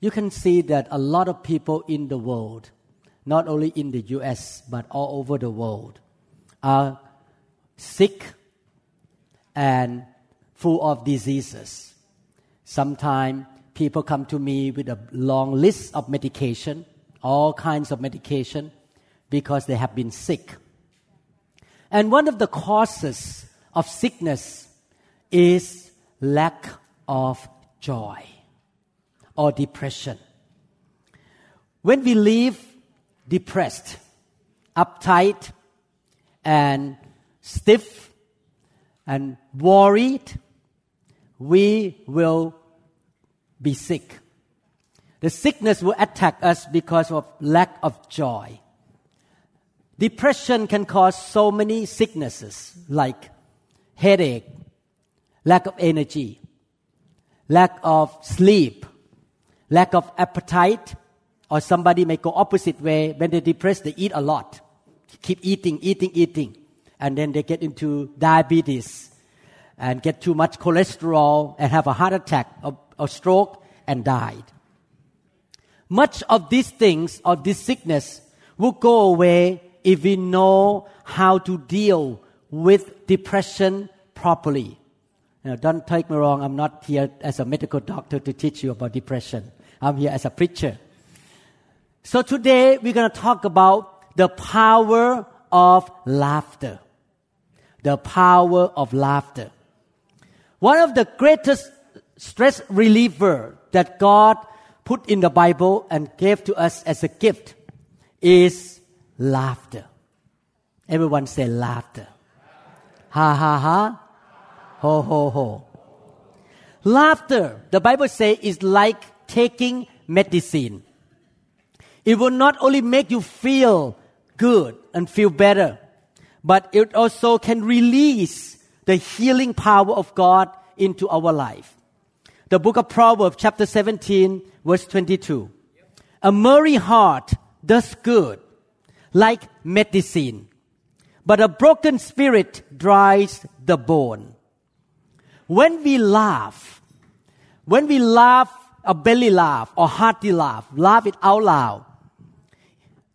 you can see that a lot of people in the world, not only in the US, but all over the world, are sick and full of diseases. Sometimes people come to me with a long list of medication, all kinds of medication, because they have been sick. And one of the causes of sickness is lack of joy or depression. When we live depressed, uptight, and stiff, and worried, we will be sick. The sickness will attack us because of lack of joy. Depression can cause so many sicknesses like headache, lack of energy, lack of sleep, lack of appetite, or somebody may go opposite way. When they're depressed, they eat a lot. Keep eating, eating, eating. And then they get into diabetes and get too much cholesterol and have a heart attack or, stroke and died. Much of these things or this sickness will go away if we know how to deal with depression properly. Now, don't take me wrong, I'm not here as a medical doctor to teach you about depression. I'm here as a preacher. So today we're going to talk about the power of laughter. The power of laughter. One of the greatest stress reliever that God put in the Bible and gave to us as a gift is laughter. Everyone say laughter. Ha ha ha. Ho ho ho. Laughter, the Bible says, is like taking medicine. It will not only make you feel good and feel better, but it also can release the healing power of God into our life. The book of Proverbs, chapter 17, verse 22. A merry heart does good, like medicine, but a broken spirit dries the bone. When we laugh, when we laugh a belly laugh or hearty laugh, laugh it out loud.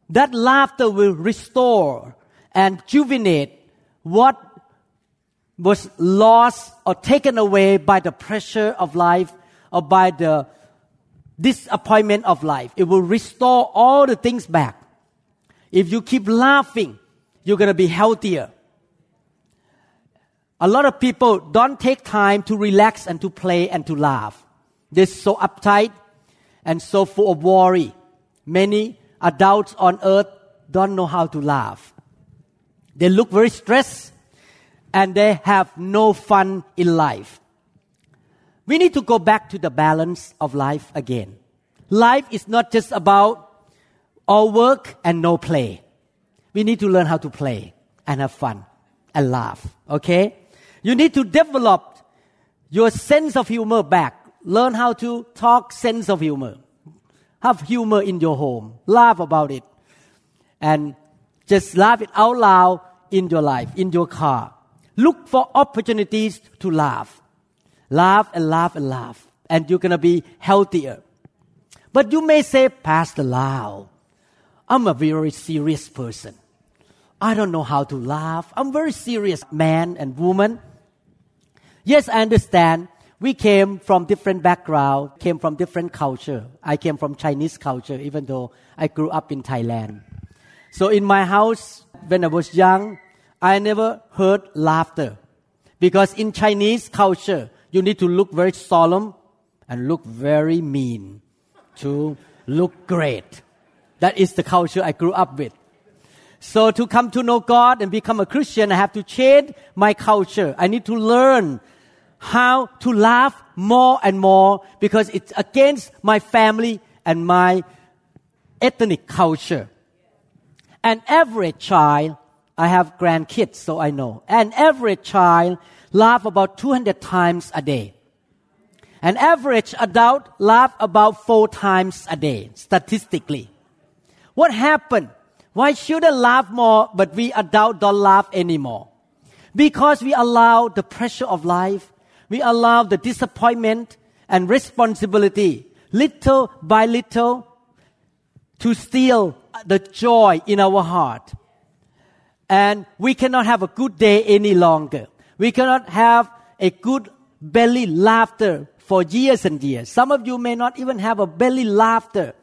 That laughter will restore and juvenate what was lost or taken away by the pressure of life or by the disappointment of life. It will restore all the things back. If you keep laughing, you're going to be healthier. A lot of people don't take time to relax and to play and to laugh. They're so uptight and so full of worry. Many adults on earth don't know how to laugh. They look very stressed and they have no fun in life. We need to go back to the balance of life again. Life is not just about all work and no play. We need to learn how to play and have fun and laugh. Okay? You need to develop your sense of humor back Learn how to talk sense of humor. Have humor in your home. Laugh about it. And just laugh it out loud in your life, in your car. Look for opportunities to laugh. Laugh and laugh and laugh. And you're going to be healthier. But you may say, Pastor Lau, I'm a very serious person. I don't know how to laugh. I'm very serious man and woman. Yes, I understand we came from different background, came from different culture. I came from Chinese culture, even though I grew up in Thailand. So in my house, when I was young, I never heard laughter. Because in Chinese culture, you need to look very solemn and look very mean to look great. That is the culture I grew up with. So to come to know God and become a Christian, I have to change my culture. I need to learn how to laugh more and more because it's against my family and my ethnic culture. An average child, I have grandkids, so I know. An average child laugh about 200 times a day. An average adult laugh about four times a day, statistically. What happened? Why children laugh more, but we adults don't laugh anymore? Because we allow the pressure of life, we allow the disappointment and responsibility, little by little, to steal the joy in our heart. And we cannot have a good day any longer. We cannot have a good belly laughter for years and years. Some of you may not even have a belly laughter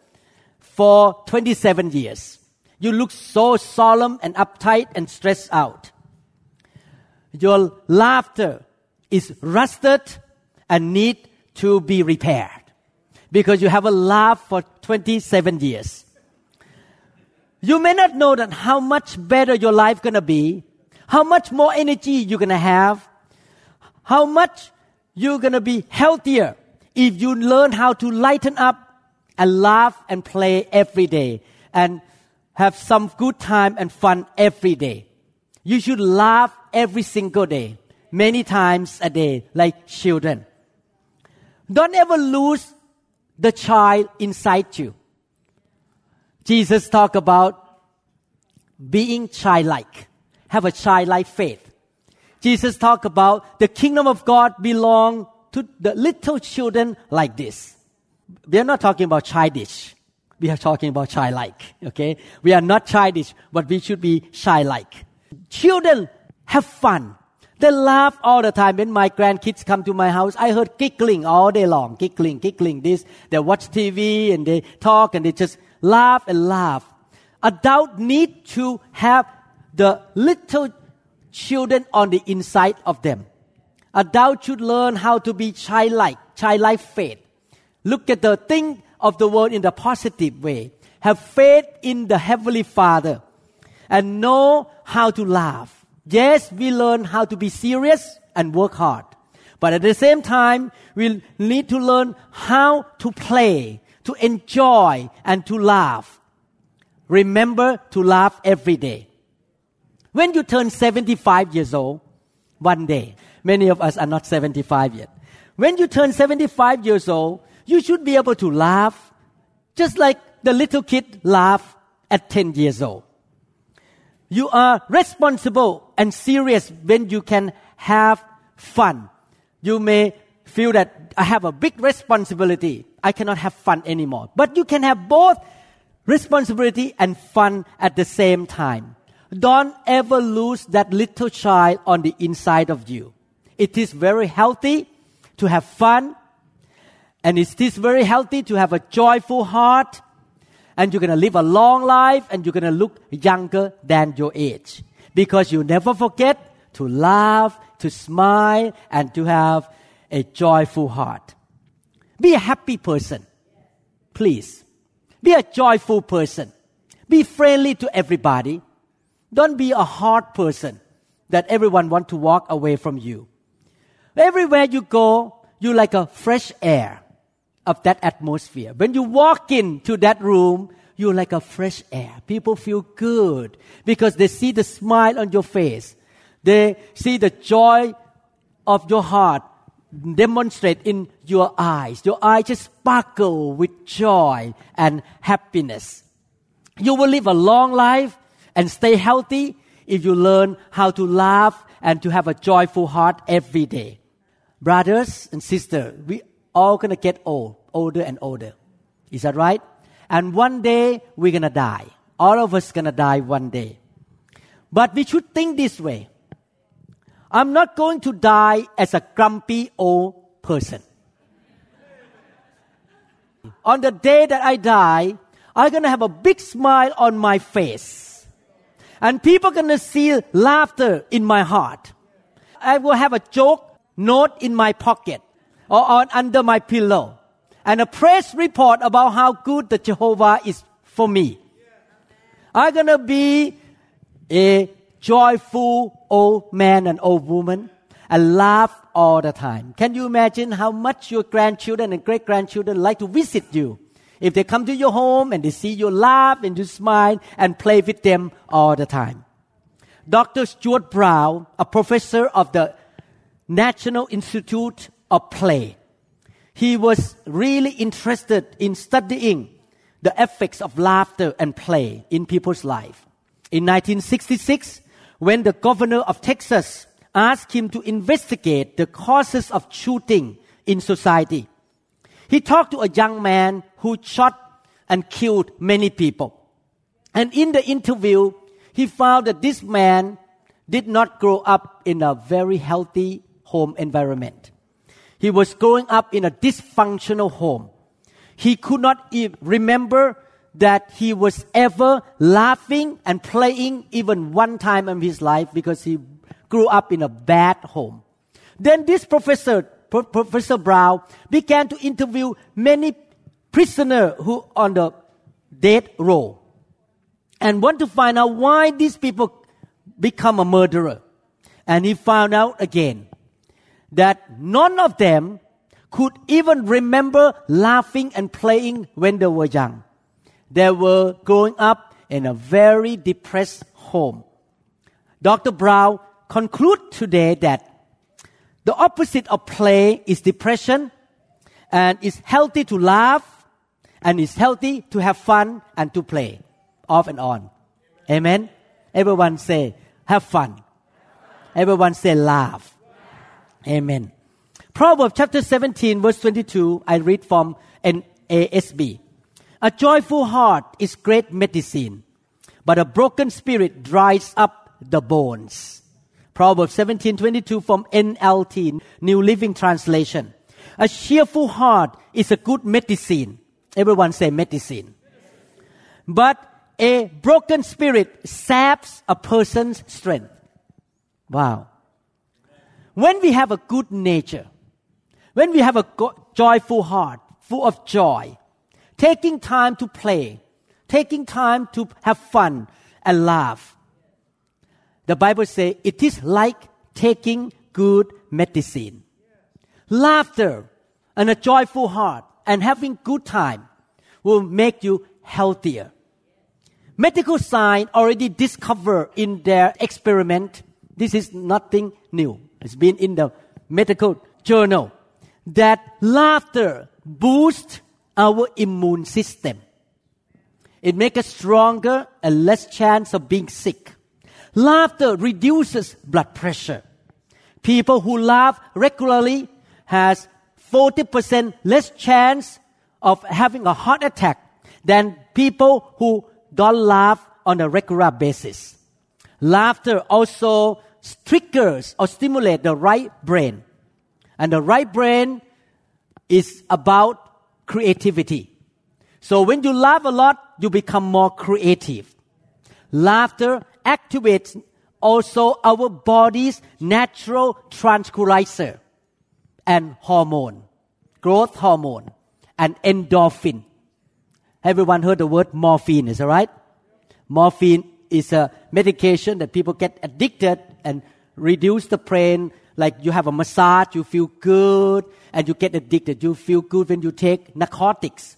for 27 years. You look so solemn and uptight and stressed out. Your laughter is rusted and need to be repaired because you have a laugh for 27 years. You may not know that how much better your life gonna be, how much more energy you're gonna have, how much you're gonna be healthier if you learn how to lighten up and laugh and play every day and have some good time and fun every day. You should laugh every single day, many times a day, like children. Don't ever lose the child inside you. Jesus talked about being childlike. Have a childlike faith. Jesus talked about the kingdom of God belong to the little children like this. We are not talking about childish. We are talking about childlike. Okay? We are not childish, but we should be childlike. Children have fun. They laugh all the time. When my grandkids come to my house, I heard giggling all day long. Giggling, giggling this. They watch TV and they talk and they just laugh and laugh. Adults need to have the little children on the inside of them. Adults should learn how to be childlike, childlike faith. Look at the thing of the world in the positive way. Have faith in the Heavenly Father and know how to laugh. Yes, we learn how to be serious and work hard. But at the same time, we need to learn how to play, to enjoy, and to laugh. Remember to laugh every day. When you turn 75 years old, one day, many of us are not 75 yet. When you turn 75 years old, you should be able to laugh just like the little kid laughed at 10 years old. You are responsible and serious when you can have fun. You may feel that I have a big responsibility. I cannot have fun anymore. But you can have both responsibility and fun at the same time. Don't ever lose that little child on the inside of you. It is very healthy to have fun. And it is very healthy to have a joyful heart and you're going to live a long life and you're going to look younger than your age because you never forget to laugh, to smile, and to have a joyful heart. Be a happy person. Please. Be a joyful person. Be friendly to everybody. Don't be a hard person that everyone want to walk away from you. Everywhere you go, you like a fresh air of that atmosphere. When you walk into that room, you're like a fresh air. People feel good because they see the smile on your face. They see the joy of your heart demonstrate in your eyes. Your eyes just sparkle with joy and happiness. You will live a long life and stay healthy if you learn how to laugh and to have a joyful heart every day. Brothers and sisters, we all gonna get old, older and older. Is that right? And one day we're gonna die. All of us gonna die one day. But we should think this way. I'm not going to die as a grumpy old person. On the day that I die, I'm gonna have a big smile on my face. And people gonna see laughter in my heart. I will have a joke note in my pocket or on under my pillow and a press report about how good the Jehovah is for me. I'm gonna be a joyful old man and old woman and laugh all the time. Can you imagine how much your grandchildren and great grandchildren like to visit you If they come to your home and they see you laugh and you smile and play with them all the time. Dr. Stuart Brown, a professor of the National Institute of Play, he was really interested in studying the effects of laughter and play in people's life. In 1966, when the governor of Texas asked him to investigate the causes of shooting in society, he talked to a young man who shot and killed many people. And in the interview, he found that this man did not grow up in a very healthy home environment. He was growing up in a dysfunctional home. He could not even remember that he was ever laughing and playing even one time in his life because he grew up in a bad home. Then this professor, Professor Brown, began to interview many prisoners who on the death row and want to find out why these people become a murderer. And he found out again that none of them could even remember laughing and playing when they were young. They were growing up in a very depressed home. Dr. Brown conclude today that the opposite of play is depression and it's healthy to laugh and it's healthy to have fun and to play off and on. Amen. Everyone say have fun. Everyone say laugh. Amen. Proverbs chapter 17 verse 22 I read from NASB. A joyful heart is great medicine, but a broken spirit dries up the bones. Proverbs 17:22 from NLT, New Living Translation. A cheerful heart is a good medicine. Everyone say medicine. But a broken spirit saps a person's strength. Wow. When we have a good nature, when we have a joyful heart, full of joy, taking time to play, taking time to have fun and laugh. The Bible says it is like taking good medicine. Laughter and a joyful heart and having good time will make you healthier. Medical science already discovered in their experiment, this is nothing new. It's been in the medical journal that laughter boosts our immune system. It makes us stronger and less chance of being sick. Laughter reduces blood pressure. People who laugh regularly has 40% less chance of having a heart attack than people who don't laugh on a regular basis. Laughter also triggers or stimulates the right brain. And the right brain is about creativity. So when you laugh a lot, you become more creative. Laughter activates also our body's natural tranquilizer and hormone, growth hormone, and endorphin. Everyone heard the word morphine, is that right? Morphine is a medication that people get addicted and reduce the pain like you have a massage, you feel good, and you get addicted. You feel good when you take narcotics.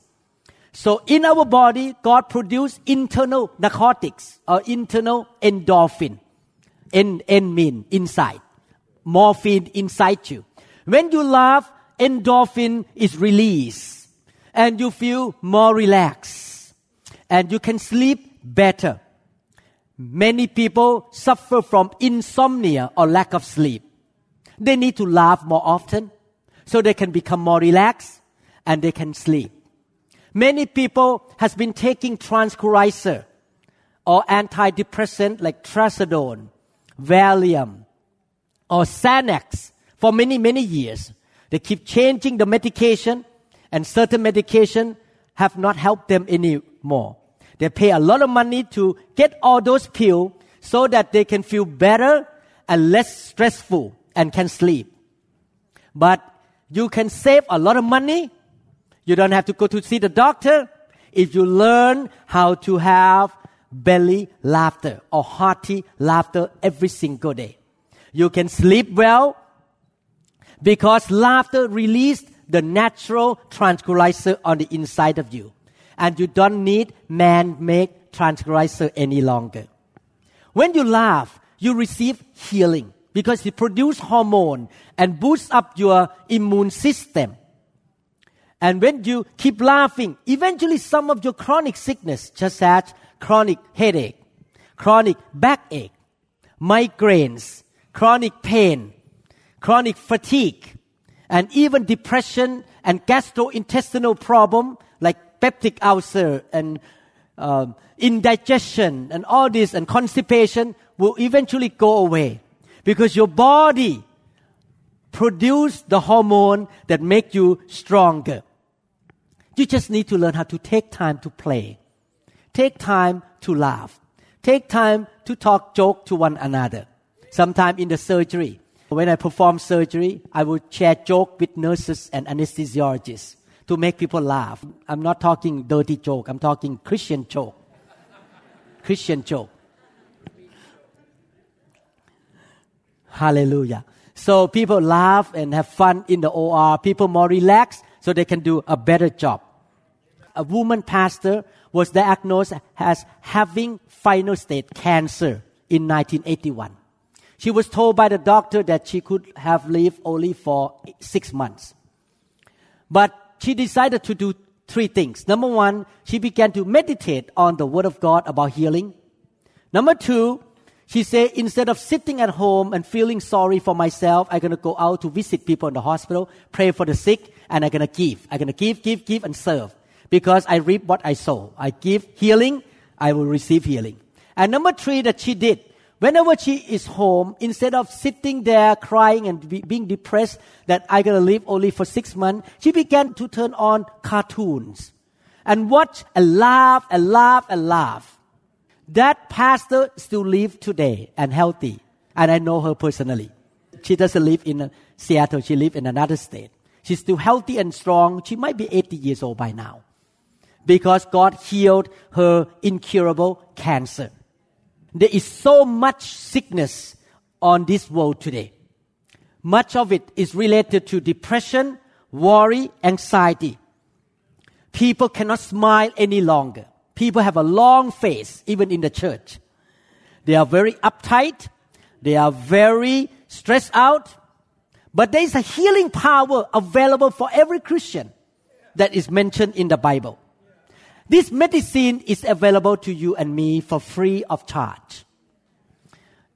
So in our body, God produced internal narcotics or internal endorphin. En, en mean inside. Morphine inside you. When you laugh, endorphin is released and you feel more relaxed and you can sleep better. Many people suffer from insomnia or lack of sleep. They need to laugh more often so they can become more relaxed and they can sleep. Many people has been taking tranquilizer or antidepressant like trazodone, Valium, or Xanax for many, many years. They keep changing the medication and certain medication have not helped them anymore. They pay a lot of money to get all those pills so that they can feel better and less stressful and can sleep. But you can save a lot of money. You don't have to go to see the doctor if you learn how to have belly laughter or hearty laughter every single day. You can sleep well because laughter releases the natural tranquilizer on the inside of you. And you don't need man-made tranquilizer any longer. When you laugh, you receive healing because it produces hormone and boosts up your immune system. And when you keep laughing, eventually some of your chronic sickness, such as chronic headache, chronic backache, migraines, chronic pain, chronic fatigue, and even depression and gastrointestinal problem like peptic ulcer and um, indigestion and all this and constipation will eventually go away because your body produce the hormone that make you stronger. You just need to learn how to take time to play. Take time to laugh. Take time to talk joke to one another. Sometime in the surgery, when I perform surgery, I would share joke with nurses and anesthesiologists to make people laugh. I'm not talking dirty joke. I'm talking Christian joke. Christian joke. Hallelujah. So people laugh and have fun in the OR. People more relaxed so they can do a better job. A woman pastor was diagnosed as having final stage cancer in 1981. She was told by the doctor that she could have lived only for six months. But she decided to do three things. Number one, she began to meditate on the Word of God about healing. Number two, she said, instead of sitting at home and feeling sorry for myself, I'm going to go out to visit people in the hospital, pray for the sick, and I'm going to give. I'm going to give, give, give, and serve. Because I reap what I sow. I give healing, I will receive healing. And number three that she did, whenever she is home, instead of sitting there crying and be, being depressed that going to live only for six months, she began to turn on cartoons and watch and laugh and laugh and laugh. That pastor still live today and healthy. And I know her personally. She doesn't live in Seattle. She live in another state. She's still healthy and strong. She might be 80 years old by now. Because God healed her incurable cancer. There is so much sickness on this world today. Much of it is related to depression, worry, anxiety. People cannot smile any longer. People have a long face, even in the church. They are very uptight. They are very stressed out. But there is a healing power available for every Christian that is mentioned in the Bible. This medicine is available to you and me for free of charge.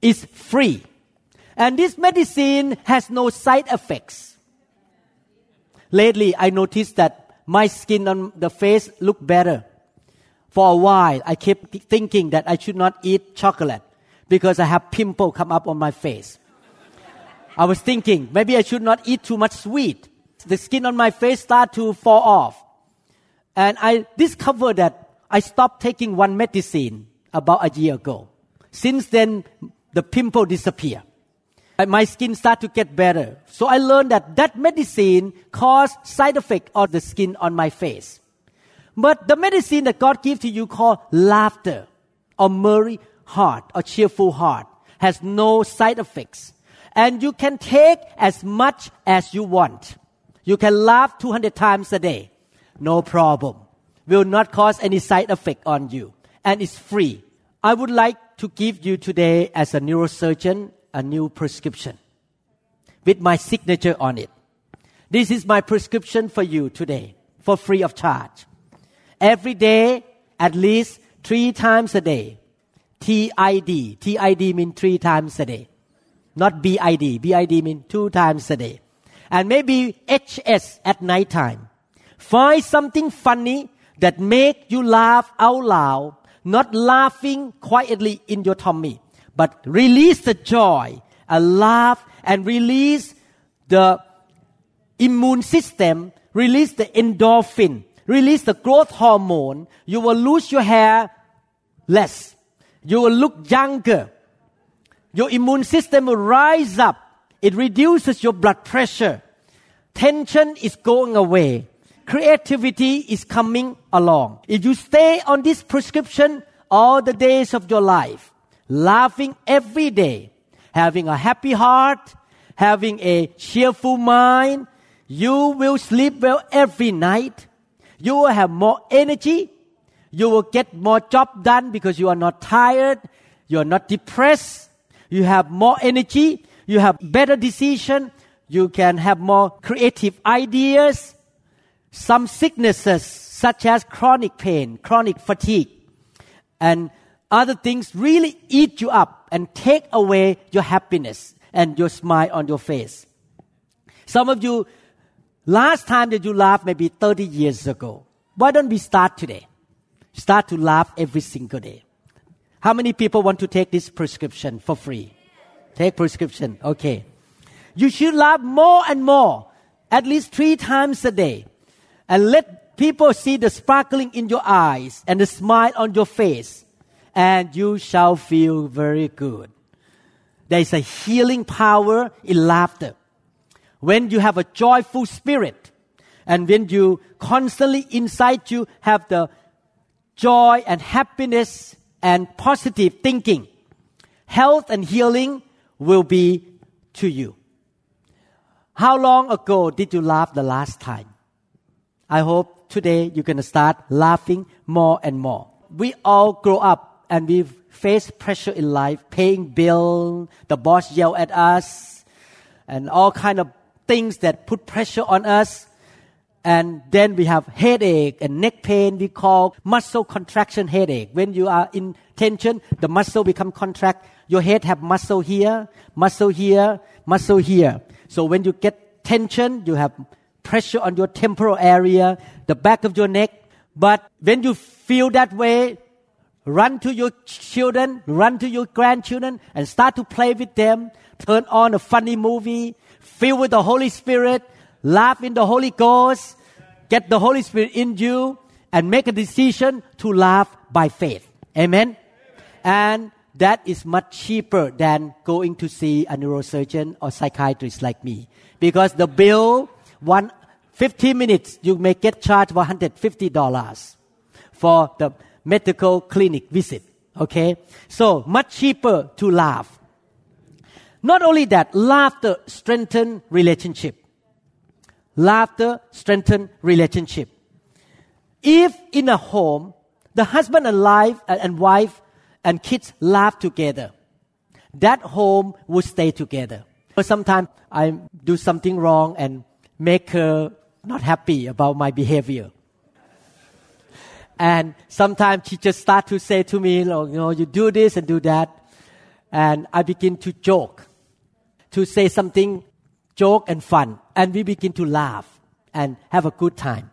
It's free. And this medicine has no side effects. Lately, I noticed that my skin on the face look better for a while, I kept thinking that I should not eat chocolate because I have pimple come up on my face. I was thinking maybe I should not eat too much sweet. The skin on my face start to fall off. And I discovered that I stopped taking one medicine about a year ago. Since then, the pimple disappeared. And my skin started to get better. So I learned that that medicine caused side effect on the skin on my face. But the medicine that God gives to you called laughter or merry heart or cheerful heart has no side effects. And you can take as much as you want. You can laugh 200 times a day. No problem. Will not cause any side effect on you. And it's free. I would like to give you today as a neurosurgeon a new prescription with my signature on it. This is my prescription for you today for free of charge every day at least three times a day. TID. TID means three times a day. Not BID. BID means two times a day. And maybe HS at night time. Find something funny that make you laugh out loud, not laughing quietly in your tummy, but release the joy and laugh and release the immune system, release the endorphin, release the growth hormone, you will lose your hair less. You will look younger. Your immune system will rise up. It reduces your blood pressure. Tension is going away. Creativity is coming along. If you stay on this prescription all the days of your life, laughing every day, having a happy heart, having a cheerful mind, you will sleep well every night you will have more energy, You will get more job done because you are not tired. You are not depressed. You have more energy. You have better decision. You can have more creative ideas. Some sicknesses such as chronic pain, chronic fatigue, and other things really eat you up and take away your happiness and your smile on your face. Some of you, last time that you laughed maybe 30 years ago. Why don't we start today? Start to laugh every single day. How many people want to take this prescription for free? Take prescription. Okay. You should laugh more and more, at least three times a day. And let people see the sparkling in your eyes and the smile on your face. And you shall feel very good. There is a healing power in laughter. When you have a joyful spirit, and when you constantly inside you have the joy and happiness and positive thinking, health and healing will be to you. How long ago did you laugh the last time? I hope today you're going to start laughing more and more. We all grow up and we face pressure in life, paying bill, the boss yell at us, and all kind of things that put pressure on us. And then we have headache and neck pain. We call muscle contraction headache. When you are in tension, the muscle become contract. Your head have muscle here, muscle here, muscle here. So when you get tension, you have pressure on your temporal area, the back of your neck. But when you feel that way, run to your children, run to your grandchildren, and start to play with them. Turn on a funny movie, fill with the Holy Spirit, laugh in the Holy Ghost, get the Holy Spirit in you, and make a decision to laugh by faith. Amen. And that is much cheaper than going to see a neurosurgeon or psychiatrist like me. Because the bill, one, 15 minutes, you may get charged $150 for the medical clinic visit. Okay? So much cheaper to laugh. Not only that, laughter strengthen relationship. Laughter strengthen relationship. If in a home, the husband and wife uh, and wife and kids laugh together, that home will stay together. But sometimes I do something wrong and make her not happy about my behavior. And sometimes she just start to say to me, you know, you do this and do that. And I begin to joke, to say something joke and fun. And we begin to laugh and have a good time.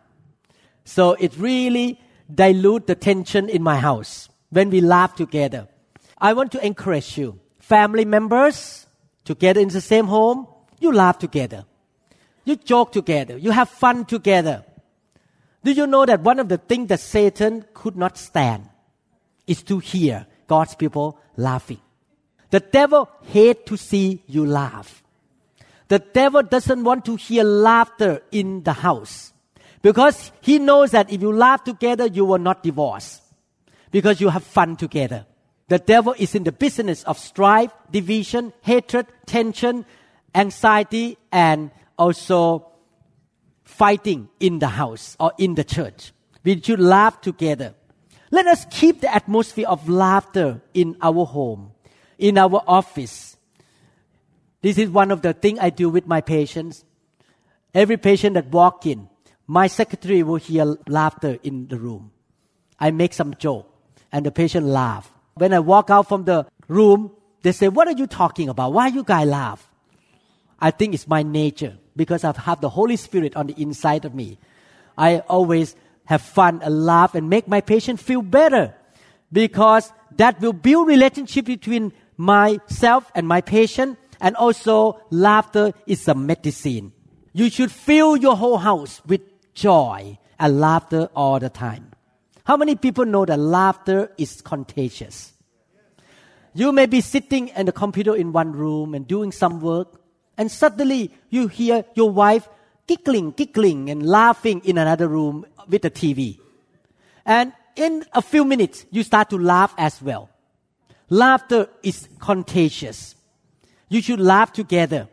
So it really dilute the tension in my house when we laugh together. I want to encourage you. Family members together in the same home, you laugh together. You joke together. You have fun together. Do you know that one of the things that Satan could not stand is to hear God's people laughing? The devil hates to see you laugh. The devil doesn't want to hear laughter in the house because he knows that if you laugh together, you will not divorce because you have fun together. The devil is in the business of strife, division, hatred, tension, anxiety, and also fighting in the house or in the church. We should laugh together. Let us keep the atmosphere of laughter in our home, in our office. This is one of the things I do with my patients. Every patient that walk in, my secretary will hear laughter in the room. I make some joke and the patient laugh. When I walk out from the room, they say, what are you talking about? Why you guys laugh? I think it's my nature because I have the Holy Spirit on the inside of me. I always have fun and laugh and make my patient feel better because that will build relationship between myself and my patient and also laughter is a medicine. You should fill your whole house with joy and laughter all the time. How many people know that laughter is contagious? You may be sitting at the computer in one room and doing some work and suddenly you hear your wife giggling, giggling, and laughing in another room with the TV. And in a few minutes, you start to laugh as well. Laughter is contagious. You should laugh together.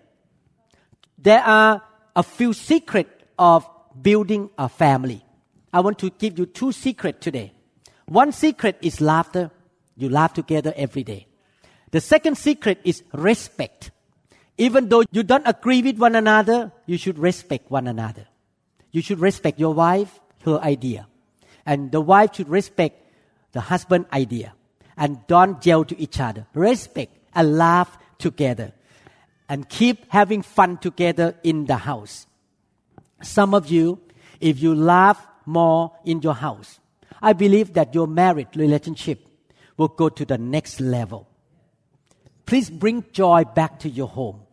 There are a few secrets of building a family. I want to give you two secrets today. One secret is laughter. You laugh together every day. The second secret is respect. Even though you don't agree with one another, you should respect one another. You should respect your wife, her idea. And the wife should respect the husband idea. And don't yell to each other. Respect and laugh together. And keep having fun together in the house. Some of you, if you laugh more in your house, I believe that your marriage relationship will go to the next level. Please bring joy back to your home.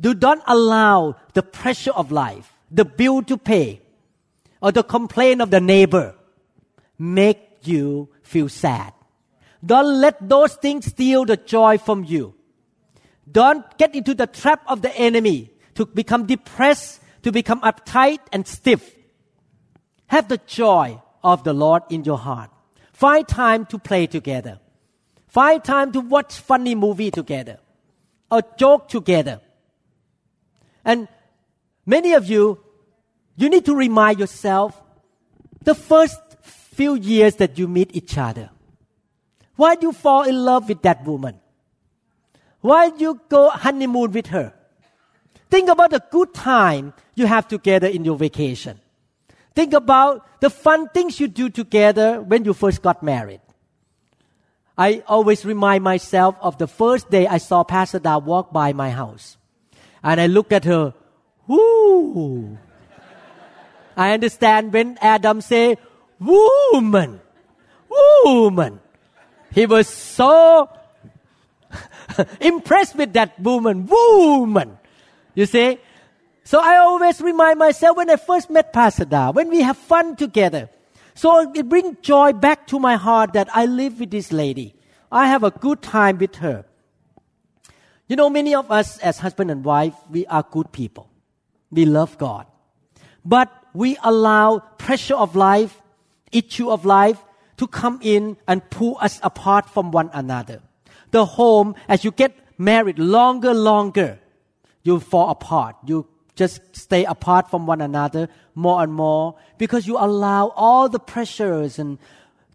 Do not allow the pressure of life, the bill to pay, or the complaint of the neighbor make you feel sad. Don't let those things steal the joy from you. Don't get into the trap of the enemy to become depressed, to become uptight and stiff. Have the joy of the Lord in your heart. Find time to play together. Find time to watch funny movie together or joke together. And many of you, you need to remind yourself the first few years that you meet each other. Why do you fall in love with that woman? Why do you go honeymoon with her? Think about the good time you have together in your vacation. Think about the fun things you do together when you first got married. I always remind myself of the first day I saw Pastor Da walk by my house. And I look at her. I understand when Adam say, woman, woman. He was so impressed with that woman, woman. You see? So I always remind myself when I first met Pastor Da, when we have fun together. So it brings joy back to my heart that I live with this lady. I have a good time with her. You know, many of us as husband and wife, we are good people. We love God. But we allow pressure of life, issue of life to come in and pull us apart from one another. The home, as you get married longer, longer, you fall apart. You just stay apart from one another more and more because you allow all the pressures and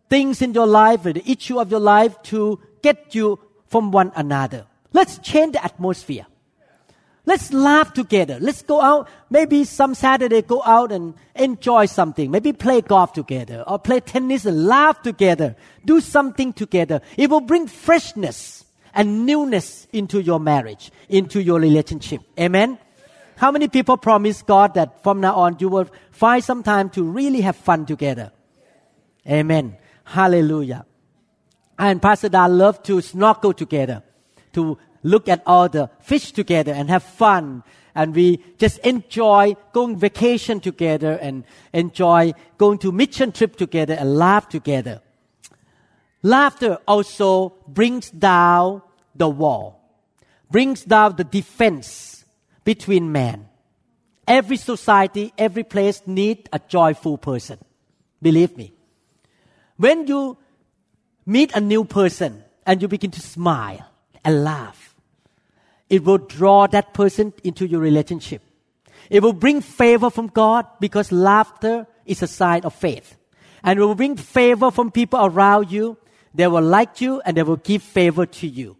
things in your life, the issue of your life to get you from one another. Let's change the atmosphere. Let's laugh together. Let's go out. Maybe some Saturday go out and enjoy something. Maybe play golf together or play tennis and laugh together. Do something together. It will bring freshness and newness into your marriage, into your relationship. Amen. How many people promise God that from now on you will find some time to really have fun together? Amen. Hallelujah. I And Pastor Da love to snorkel together to look at all the fish together and have fun. And we just enjoy going vacation together and enjoy going to mission trip together and laugh together. Laughter also brings down the wall, brings down the defense between man. Every society, every place need a joyful person. Believe me. When you meet a new person and you begin to smile, laugh. It will draw that person into your relationship. It will bring favor from God because laughter is a sign of faith. And it will bring favor from people around you. They will like you and they will give favor to you.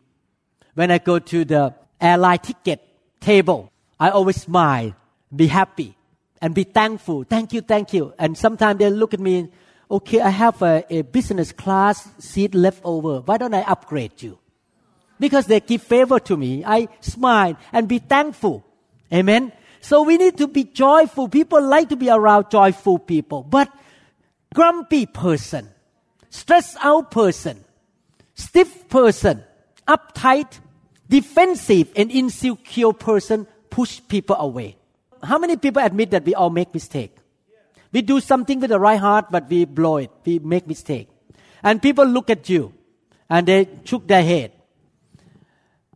When I go to the airline ticket table, I always smile, be happy, and be thankful. Thank you, thank you. And sometimes they look at me, okay, I have a, a business class seat left over. Why don't I upgrade you? Because they give favor to me. I smile and be thankful. Amen. So we need to be joyful. People like to be around joyful people. But grumpy person, stressed out person, stiff person, uptight, defensive and insecure person push people away. How many people admit that we all make mistake? We do something with the right heart, but we blow it. We make mistake. And people look at you and they shook their head.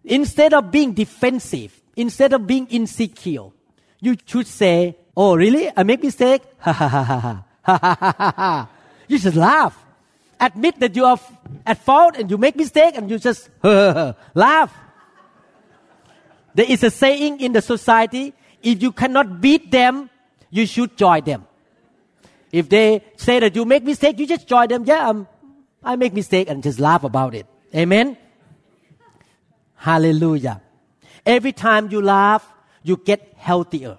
Instead of being defensive, instead of being insecure, you should say, Oh, really? I make mistake? Ha ha ha ha ha. Ha ha ha ha. You just laugh. Admit that you are at fault and you make mistake and you just laugh. There is a saying in the society, if you cannot beat them, you should join them. If they say that you make mistake, you just join them. Yeah, um, I make mistake and just laugh about it. Amen. Hallelujah. Every time you laugh, you get healthier.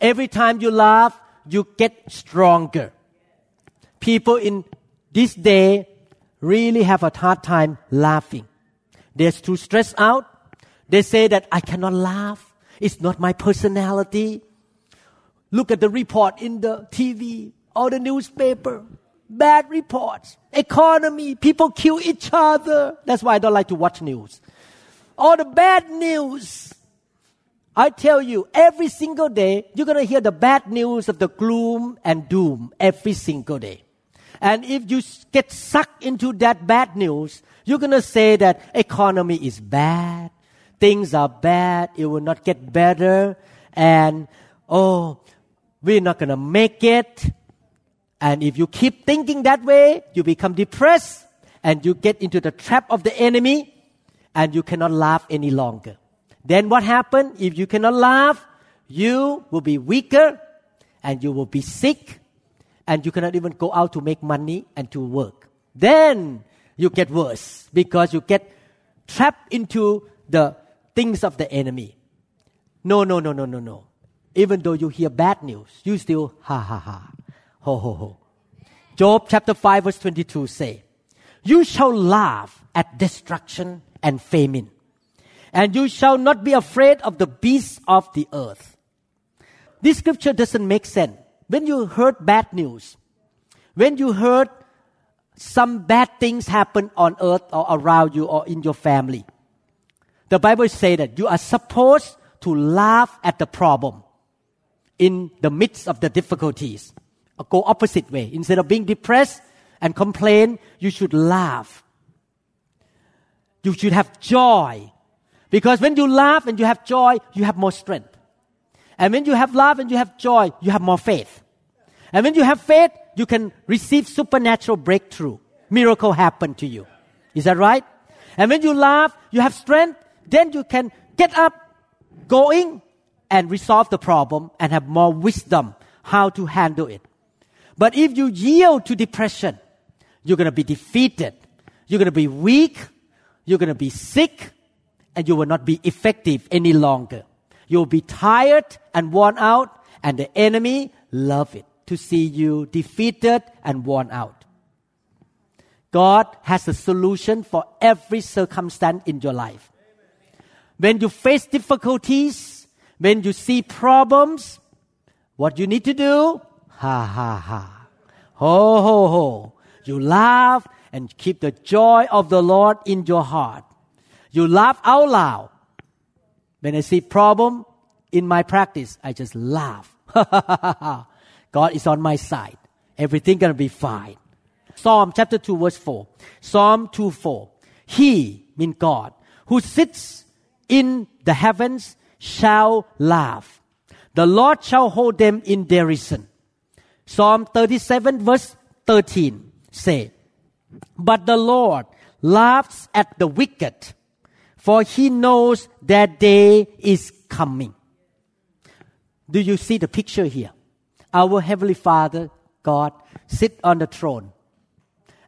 Every time you laugh, you get stronger. People in this day really have a hard time laughing. They're too stressed out. They say that I cannot laugh. It's not my personality. Look at the report in the TV or the newspaper. Bad reports. Economy. People kill each other. That's why I don't like to watch news. All the bad news. I tell you, every single day, you're going to hear the bad news of the gloom and doom every single day. And if you get sucked into that bad news, you're going to say that economy is bad, things are bad, it will not get better, and oh, we're not going to make it. And if you keep thinking that way, you become depressed and you get into the trap of the enemy and you cannot laugh any longer. Then what happens? If you cannot laugh, you will be weaker and you will be sick and you cannot even go out to make money and to work. Then you get worse because you get trapped into the things of the enemy. No, no, no, no, no, no. Even though you hear bad news, you still ha ha ha, ho ho ho. Job chapter 5 verse 22 say, You shall laugh at destruction and famine and you shall not be afraid of the beasts of the earth. This scripture doesn't make sense. When you heard bad news, when you heard some bad things happen on earth or around you or in your family, the Bible says that you are supposed to laugh at the problem in the midst of the difficulties. Go opposite way. Instead of being depressed and complain, you should laugh. You should have joy because when you laugh and you have joy, you have more strength. And when you have love and you have joy, you have more faith. And when you have faith, you can receive supernatural breakthrough. Miracle happen to you. Is that right? And when you laugh, you have strength, then you can get up, going, and resolve the problem and have more wisdom how to handle it. But if you yield to depression, you're going to be defeated. You're going to be weak. You're going to be sick and you will not be effective any longer. You'll be tired and worn out, and the enemy love it to see you defeated and worn out. God has a solution for every circumstance in your life. When you face difficulties, when you see problems, what you need to do? Ha ha ha. Ho ho ho. You laugh and keep the joy of the Lord in your heart. You laugh out loud. When I see problem in my practice, I just laugh. God is on my side. Everything gonna be fine. Psalm chapter 2 verse 4. Psalm 2 4. He, mean God, who sits in the heavens shall laugh. The Lord shall hold them in derision. Psalm 37 verse 13 say, But the Lord laughs at the wicked for he knows that day is coming. Do you see the picture here? Our Heavenly Father, God, sit on the throne.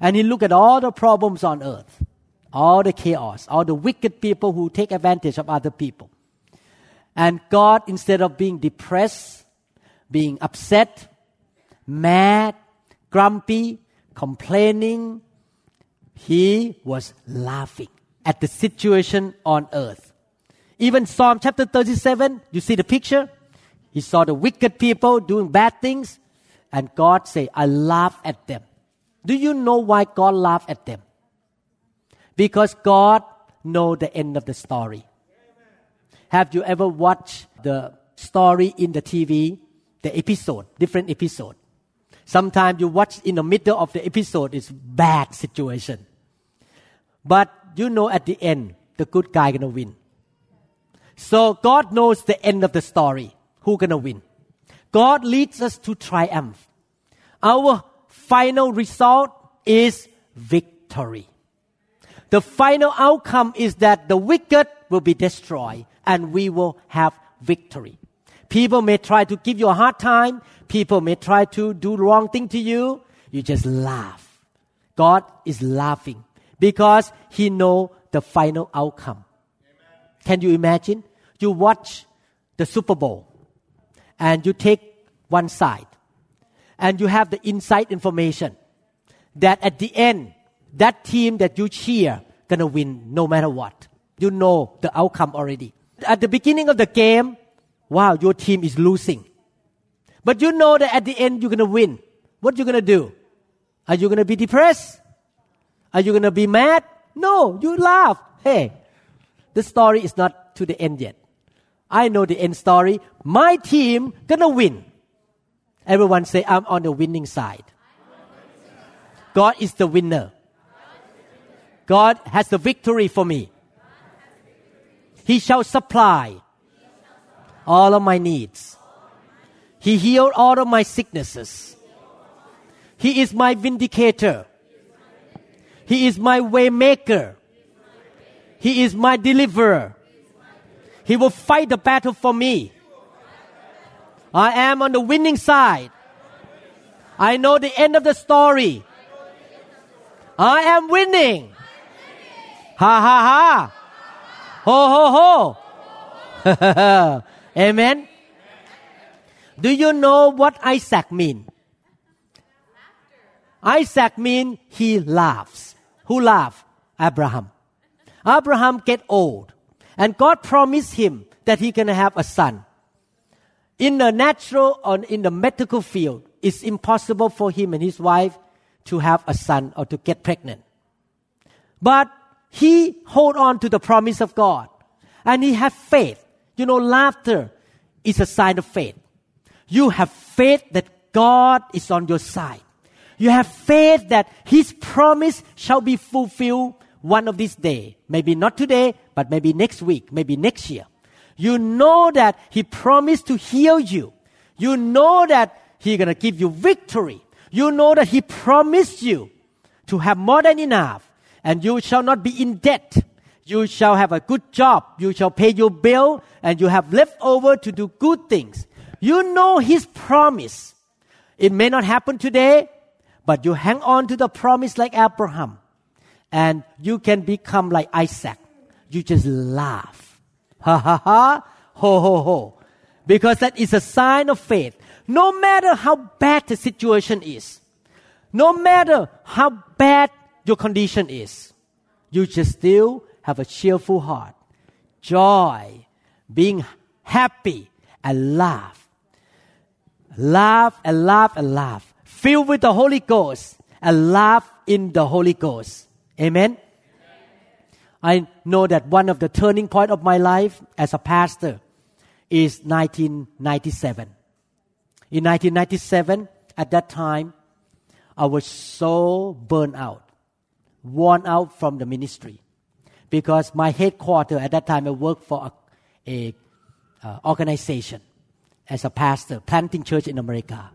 And he look at all the problems on earth, all the chaos, all the wicked people who take advantage of other people. And God, instead of being depressed, being upset, mad, grumpy, complaining, he was laughing at the situation on earth. Even Psalm chapter 37, you see the picture? He saw the wicked people doing bad things, and God say, I laugh at them. Do you know why God laughed at them? Because God know the end of the story. Have you ever watched the story in the TV, the episode, different episode? Sometimes you watch in the middle of the episode, it's bad situation. But you know at the end, the good guy gonna win. So God knows the end of the story. Who gonna win? God leads us to triumph. Our final result is victory. The final outcome is that the wicked will be destroyed and we will have victory. People may try to give you a hard time. People may try to do wrong thing to you, you just laugh. God is laughing because He know the final outcome. Can you imagine? You watch the Super Bowl and you take one side and you have the inside information that at the end, that team that you cheer gonna win no matter what. You know the outcome already. At the beginning of the game, wow, your team is losing. But you know that at the end you're gonna win. What you gonna do? Are you gonna be depressed? Are you gonna be mad? No, you laugh. Hey, the story is not to the end yet. I know the end story. My team gonna win. Everyone say, I'm on the winning side. God is the winner. God has the victory for me. He shall supply all of my needs. He healed all of my sicknesses. He is my vindicator. He is my waymaker. He is my deliverer. He will fight the battle for me. I am on the winning side. I know the end of the story. I am winning. Ha ha ha. Ho ho ho. Amen. Do you know what Isaac mean? Isaac mean he laughs. Who laugh? Abraham. Abraham get old and God promised him that he gonna have a son. In the natural or in the medical field, it's impossible for him and his wife to have a son or to get pregnant. But he hold on to the promise of God and he have faith. You know, laughter is a sign of faith. You have faith that God is on your side. You have faith that his promise shall be fulfilled one of these days. Maybe not today, but maybe next week, maybe next year. You know that he promised to heal you. You know that he's gonna give you victory. You know that he promised you to have more than enough and you shall not be in debt. You shall have a good job. You shall pay your bill and you have left over to do good things. You know his promise. It may not happen today, but you hang on to the promise like Abraham and you can become like Isaac. You just laugh. Ha ha ha, ho ho ho. Because that is a sign of faith. No matter how bad the situation is, no matter how bad your condition is, you just still have a cheerful heart, joy, being happy, and laugh. Laugh and laugh and laugh. Filled with the Holy Ghost and laugh in the Holy Ghost. Amen. I know that one of the turning point of my life as a pastor is 1997. In 1997, at that time, I was so burned out worn out from the ministry because my headquarters at that time I worked for a, a uh, organization as a pastor planting church in America.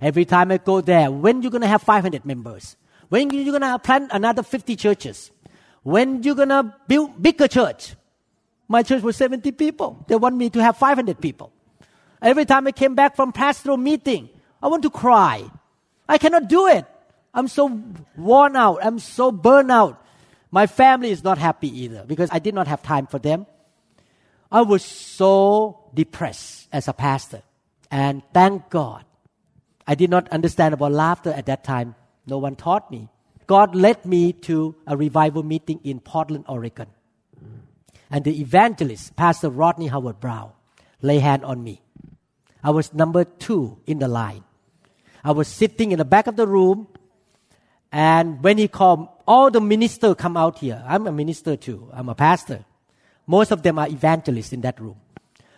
Every time I go there, when you're gonna have 500 members? When you're gonna plant another 50 churches? When you're gonna build bigger church? My church was 70 people. They want me to have 500 people. Every time I came back from pastoral meeting, I want to cry. I cannot do it. I'm so worn out. I'm so burned out. My family is not happy either because I did not have time for them. I was so depressed as a pastor. And thank God, I did not understand about laughter at that time. No one taught me. God led me to a revival meeting in Portland, Oregon. And the evangelist, Pastor Rodney Howard Browne, lay hand on me. I was number two in the line. I was sitting in the back of the room and when he called, all the ministers come out here. I'm a minister too. I'm a pastor. Most of them are evangelists in that room.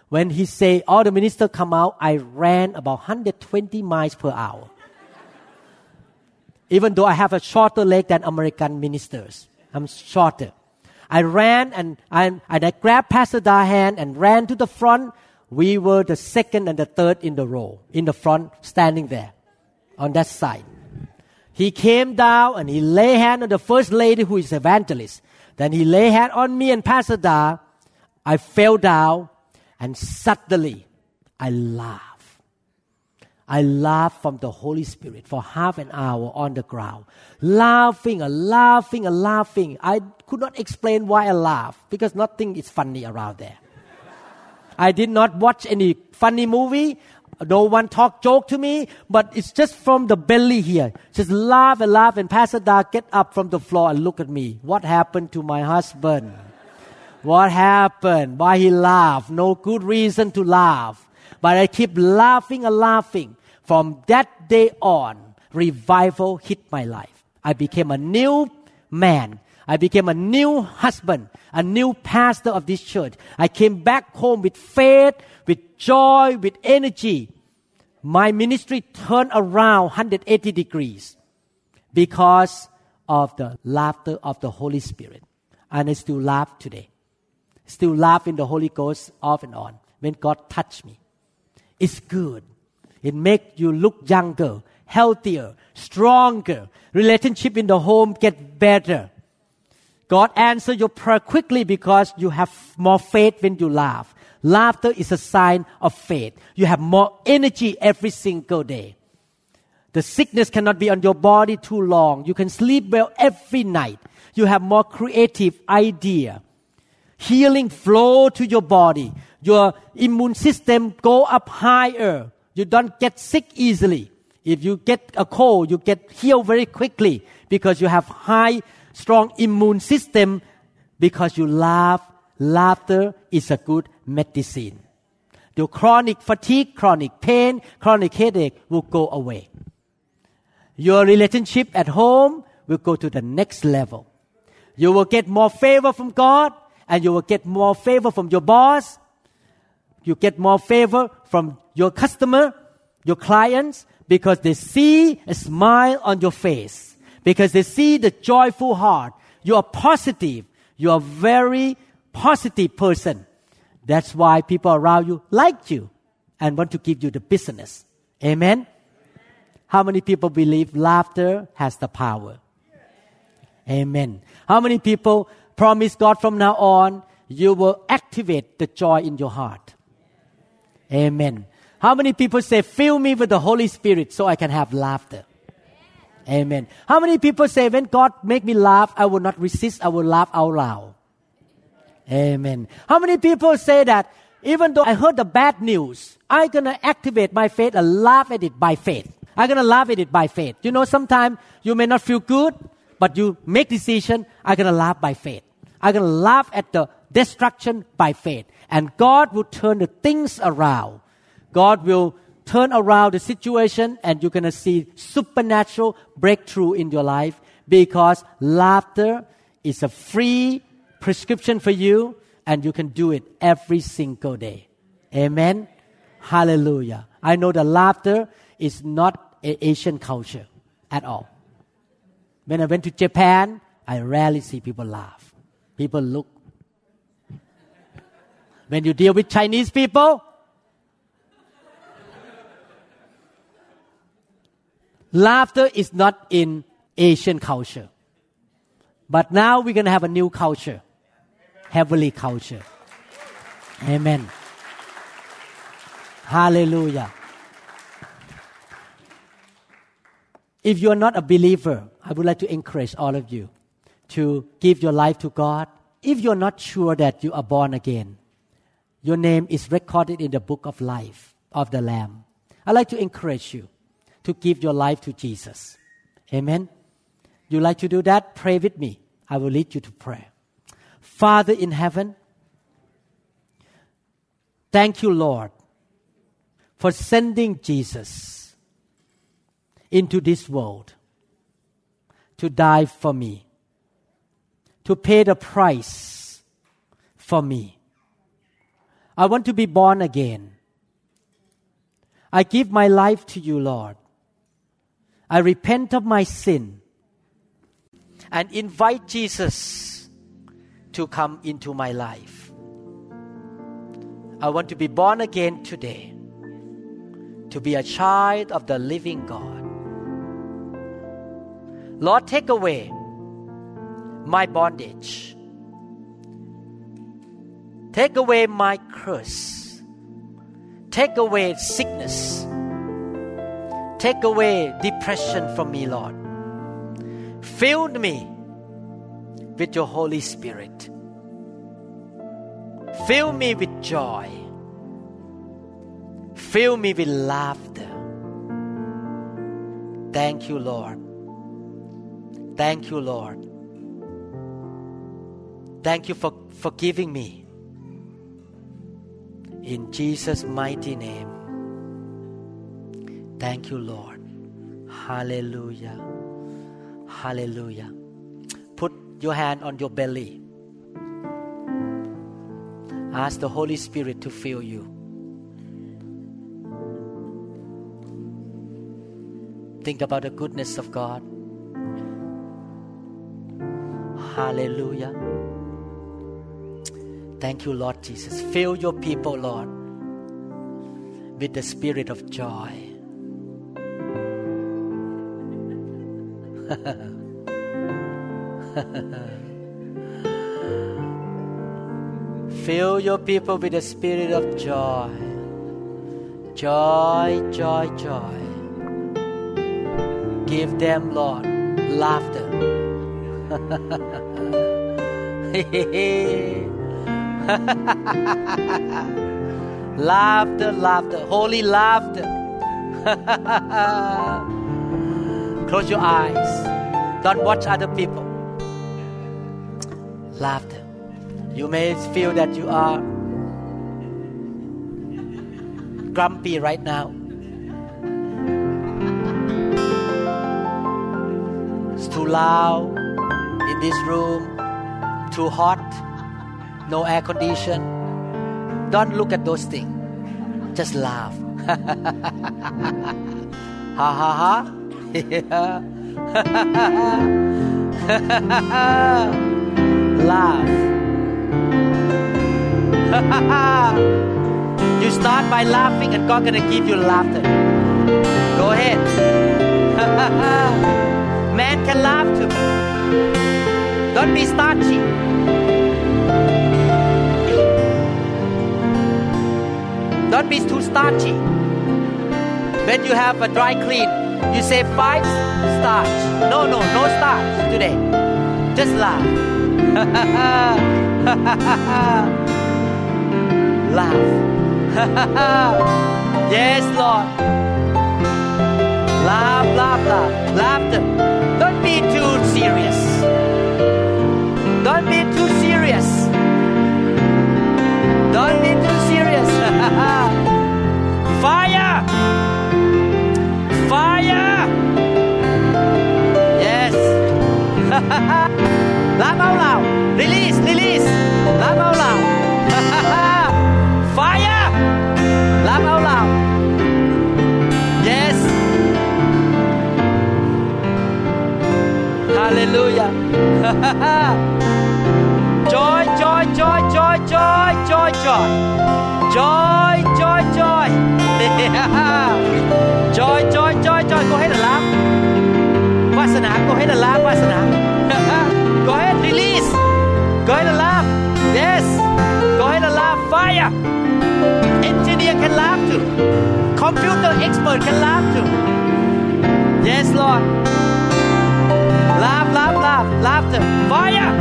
When he say all the ministers come out, I ran about 120 miles per hour. Even though I have a shorter leg than American ministers, I'm shorter. I ran and I, and I grabbed Pastor Da's hand and ran to the front. We were the second and the third in the row, in the front, standing there on that side. He came down and he lay hand on the first lady who is evangelist. Then he lay hand on me and Pastor Da. I fell down and suddenly I laughed. I laughed from the Holy Spirit for half an hour on the ground, laughing and laughing and laughing. I could not explain why I laughed because nothing is funny around there. I did not watch any funny movie. No one talk joke to me, but it's just from the belly here. Just laugh and laugh and Pastor Da get up from the floor and look at me. What happened to my husband? What happened? Why he laughed? No good reason to laugh. But I keep laughing and laughing. From that day on, revival hit my life. I became a new man. I became a new husband, a new pastor of this church. I came back home with faith, with joy, with energy. My ministry turned around 180 degrees because of the laughter of the Holy Spirit. And I still laugh today. Still laugh in the Holy Ghost off and on when God touched me. It's good. It makes you look younger, healthier, stronger. Relationship in the home get better. God answer your prayer quickly because you have more faith when you laugh. Laughter is a sign of faith. You have more energy every single day. The sickness cannot be on your body too long. You can sleep well every night. You have more creative idea. Healing flow to your body. Your immune system go up higher. You don't get sick easily. If you get a cold, you get healed very quickly because you have high, strong immune system because you laugh. Laughter is a good medicine. Your chronic fatigue, chronic pain, chronic headache will go away. Your relationship at home will go to the next level. You will get more favor from God and you will get more favor from your boss. You get more favor from your customer, your clients, because they see a smile on your face, because they see the joyful heart. You are positive. You are very positive person. That's why people around you like you and want to give you the business. Amen. How many people believe laughter has the power? Amen. How many people promise God from now on you will activate the joy in your heart? Amen. How many people say, fill me with the Holy Spirit so I can have laughter? Amen. How many people say, when God make me laugh, I will not resist, I will laugh out loud? Amen. How many people say that, even though I heard the bad news, I'm gonna activate my faith and laugh at it by faith. I'm gonna laugh at it by faith. You know, sometimes you may not feel good, but you make decision, I'm gonna laugh by faith. I'm gonna laugh at the destruction by faith. And God will turn the things around God will turn around the situation and you're going to see supernatural breakthrough in your life because laughter is a free prescription for you and you can do it every single day. Amen. Hallelujah. I know that laughter is not an Asian culture at all. When I went to Japan, I rarely see people laugh. People look. When you deal with Chinese people, Laughter is not in Asian culture. But now we're going to have a new culture, heavenly culture. Amen. Hallelujah. If you are not a believer, I would like to encourage all of you to give your life to God. If you're not sure that you are born again, your name is recorded in the book of life of the Lamb. I'd like to encourage you to give your life to Jesus. Amen. You like to do that? Pray with me. I will lead you to prayer. Father in heaven, thank you, Lord, for sending Jesus into this world to die for me, to pay the price for me. I want to be born again. I give my life to you, Lord. I repent of my sin and invite Jesus to come into my life. I want to be born again today, to be a child of the living God. Lord, take away my bondage. Take away my curse. Take away sickness Take away depression from me, Lord. Fill me with your Holy Spirit. Fill me with joy. Fill me with laughter. Thank you, Lord. Thank you, Lord. Thank you for forgiving me. In Jesus' mighty name. Thank you, Lord. Hallelujah. Hallelujah. Put your hand on your belly. Ask the Holy Spirit to fill you. Think about the goodness of God. Hallelujah. Thank you, Lord Jesus. Fill your people, Lord, with the spirit of joy. Fill your people with the spirit of joy. Joy, joy, joy. Give them, Lord, laughter. laughter, laughter, holy laughter. Close your eyes. Don't watch other people. Laughter. You may feel that you are grumpy right now. It's too loud in this room, too hot, no air condition. Don't look at those things. Just laugh. ha ha ha. laugh. you start by laughing and God gonna give you laughter. Go ahead. Man can laugh too. Don't be starchy. Don't be too starchy. When you have a dry clean, you say five starch. No, no, no starch today. Just laugh. laugh. yes, Lord. Laugh, laugh, laugh. Laughter. Don't be too serious. Don't be too serious. Don't be too laugh out loud. Release, release. Laugh out loud. Fire! Laugh out loud. Yes. Hallelujah. joy, joy, joy, joy, joy, joy, joy. Joy, joy, joy. joy, joy, joy, joy. Go ahead and laugh. วาสนา go ahead and laugh วาสนา engineer can laugh too. Computer expert can laugh too. Yes Lord. Laugh laugh laugh laughter. Fire!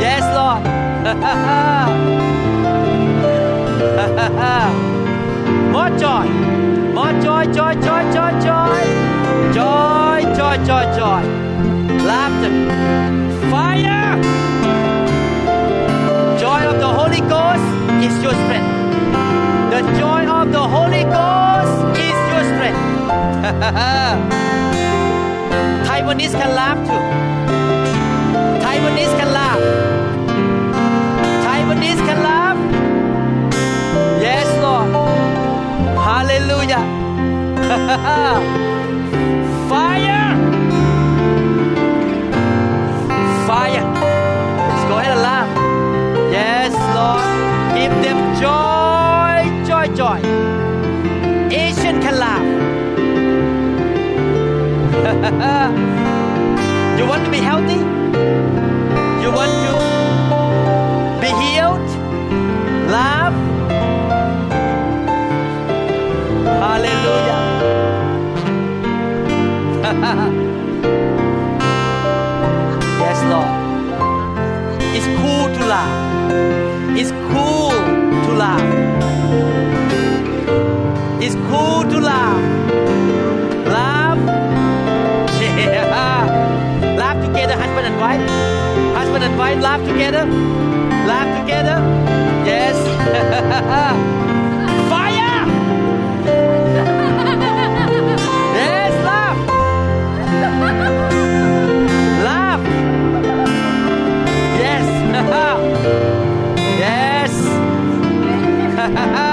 Yes Lord. More joy. More joy joy joy joy joy. Joy joy joy joy. Laughter joy of the Holy Ghost is your strength. Taiwanese can laugh too. Taiwanese can laugh. Taiwanese can laugh. Yes Lord. Hallelujah ah. laugh together? Laugh together? Yes. Fire! Yes, laugh. Laugh. Yes. yes.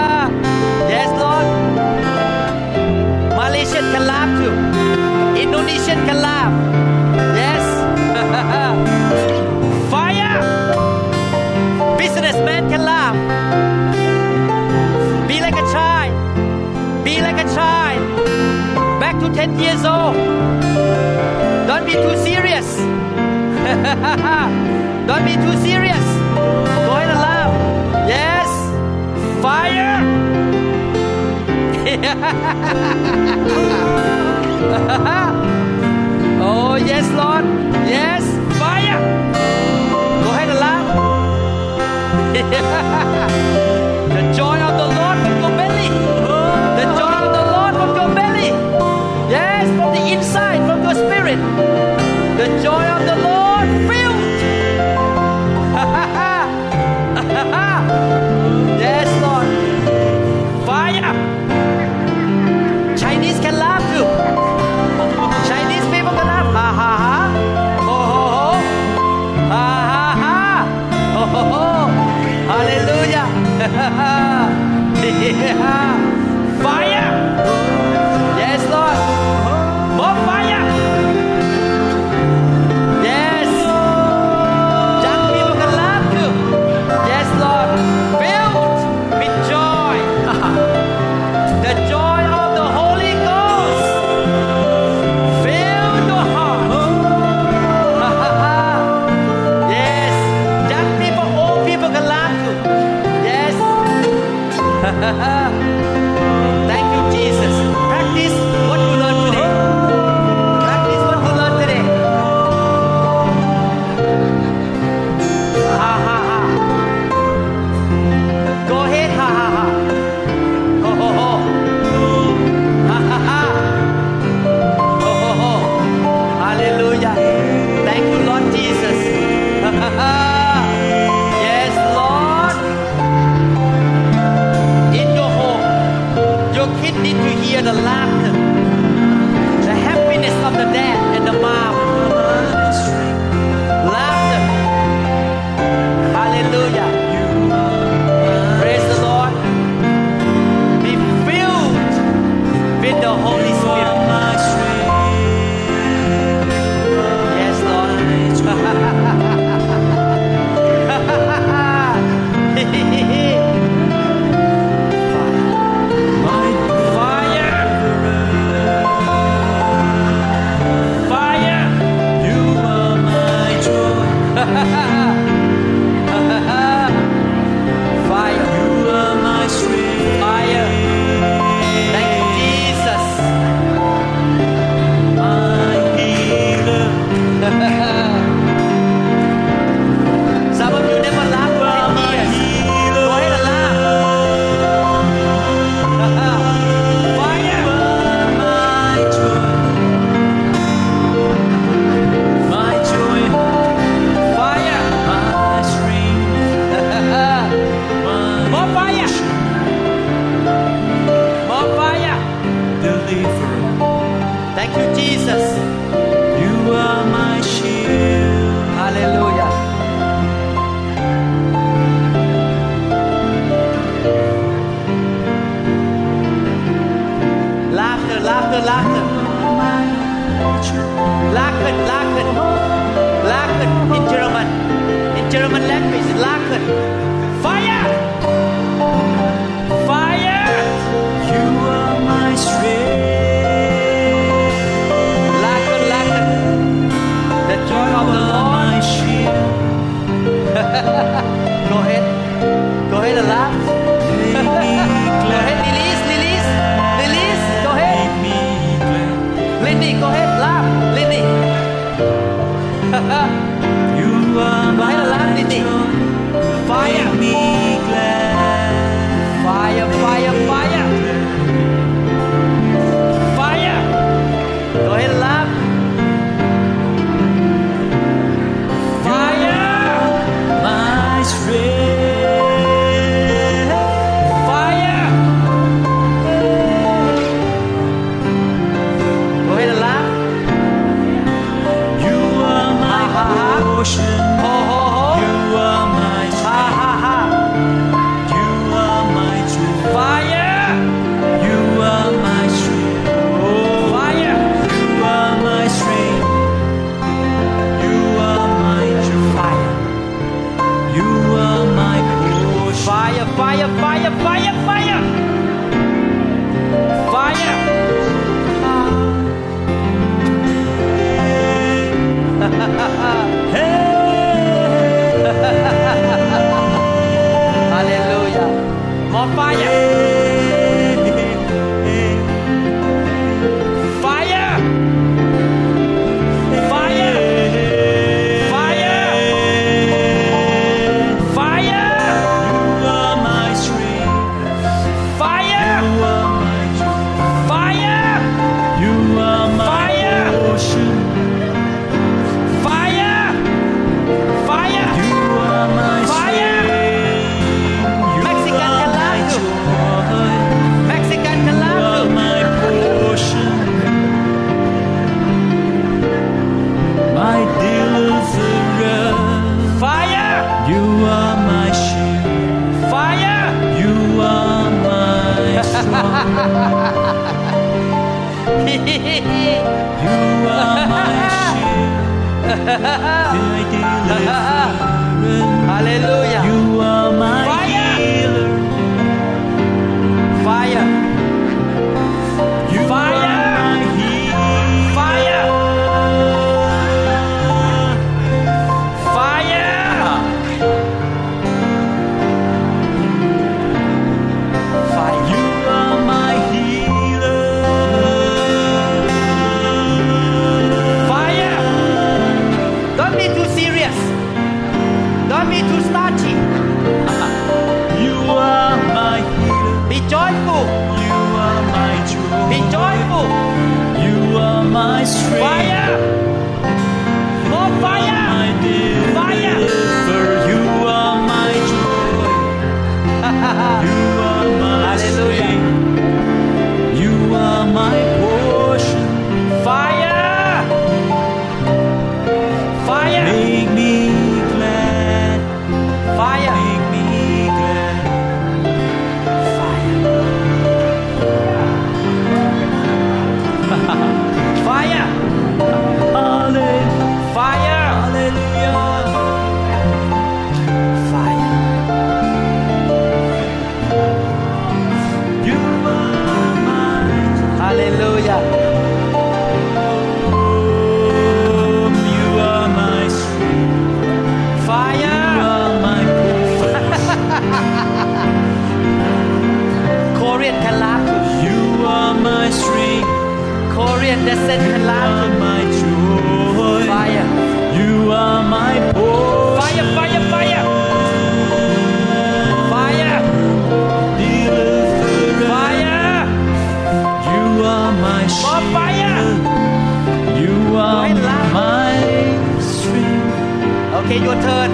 and they said loud. You. Fire. Fire, fire, fire. Fire. Fire. Fire. Okay, your turn.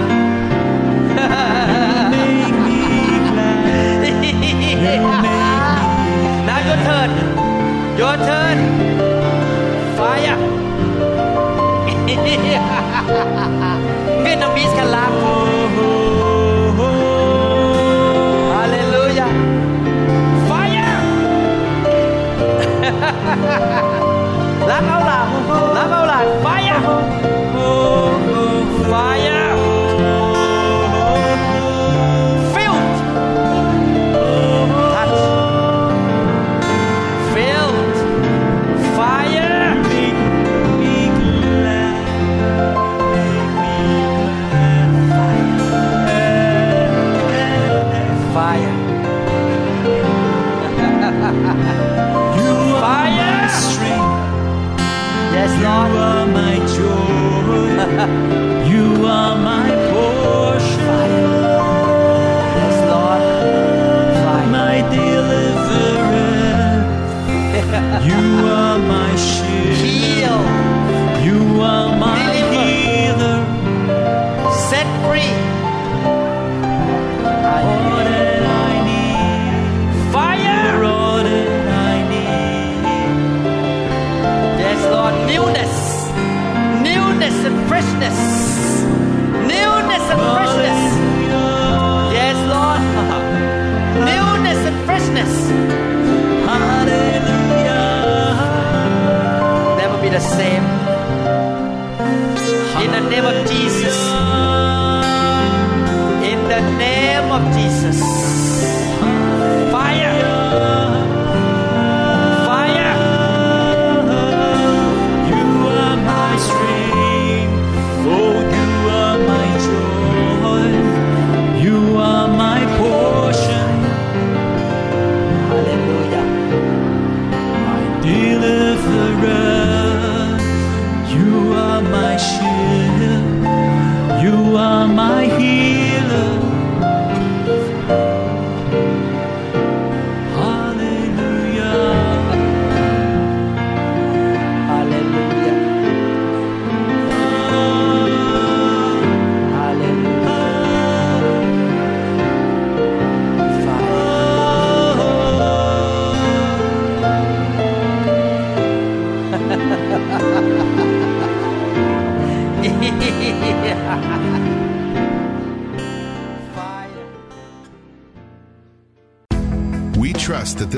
you make me glad. You make me glad. Now your turn. Your turn. aquela you are my the same. In the name of Jesus.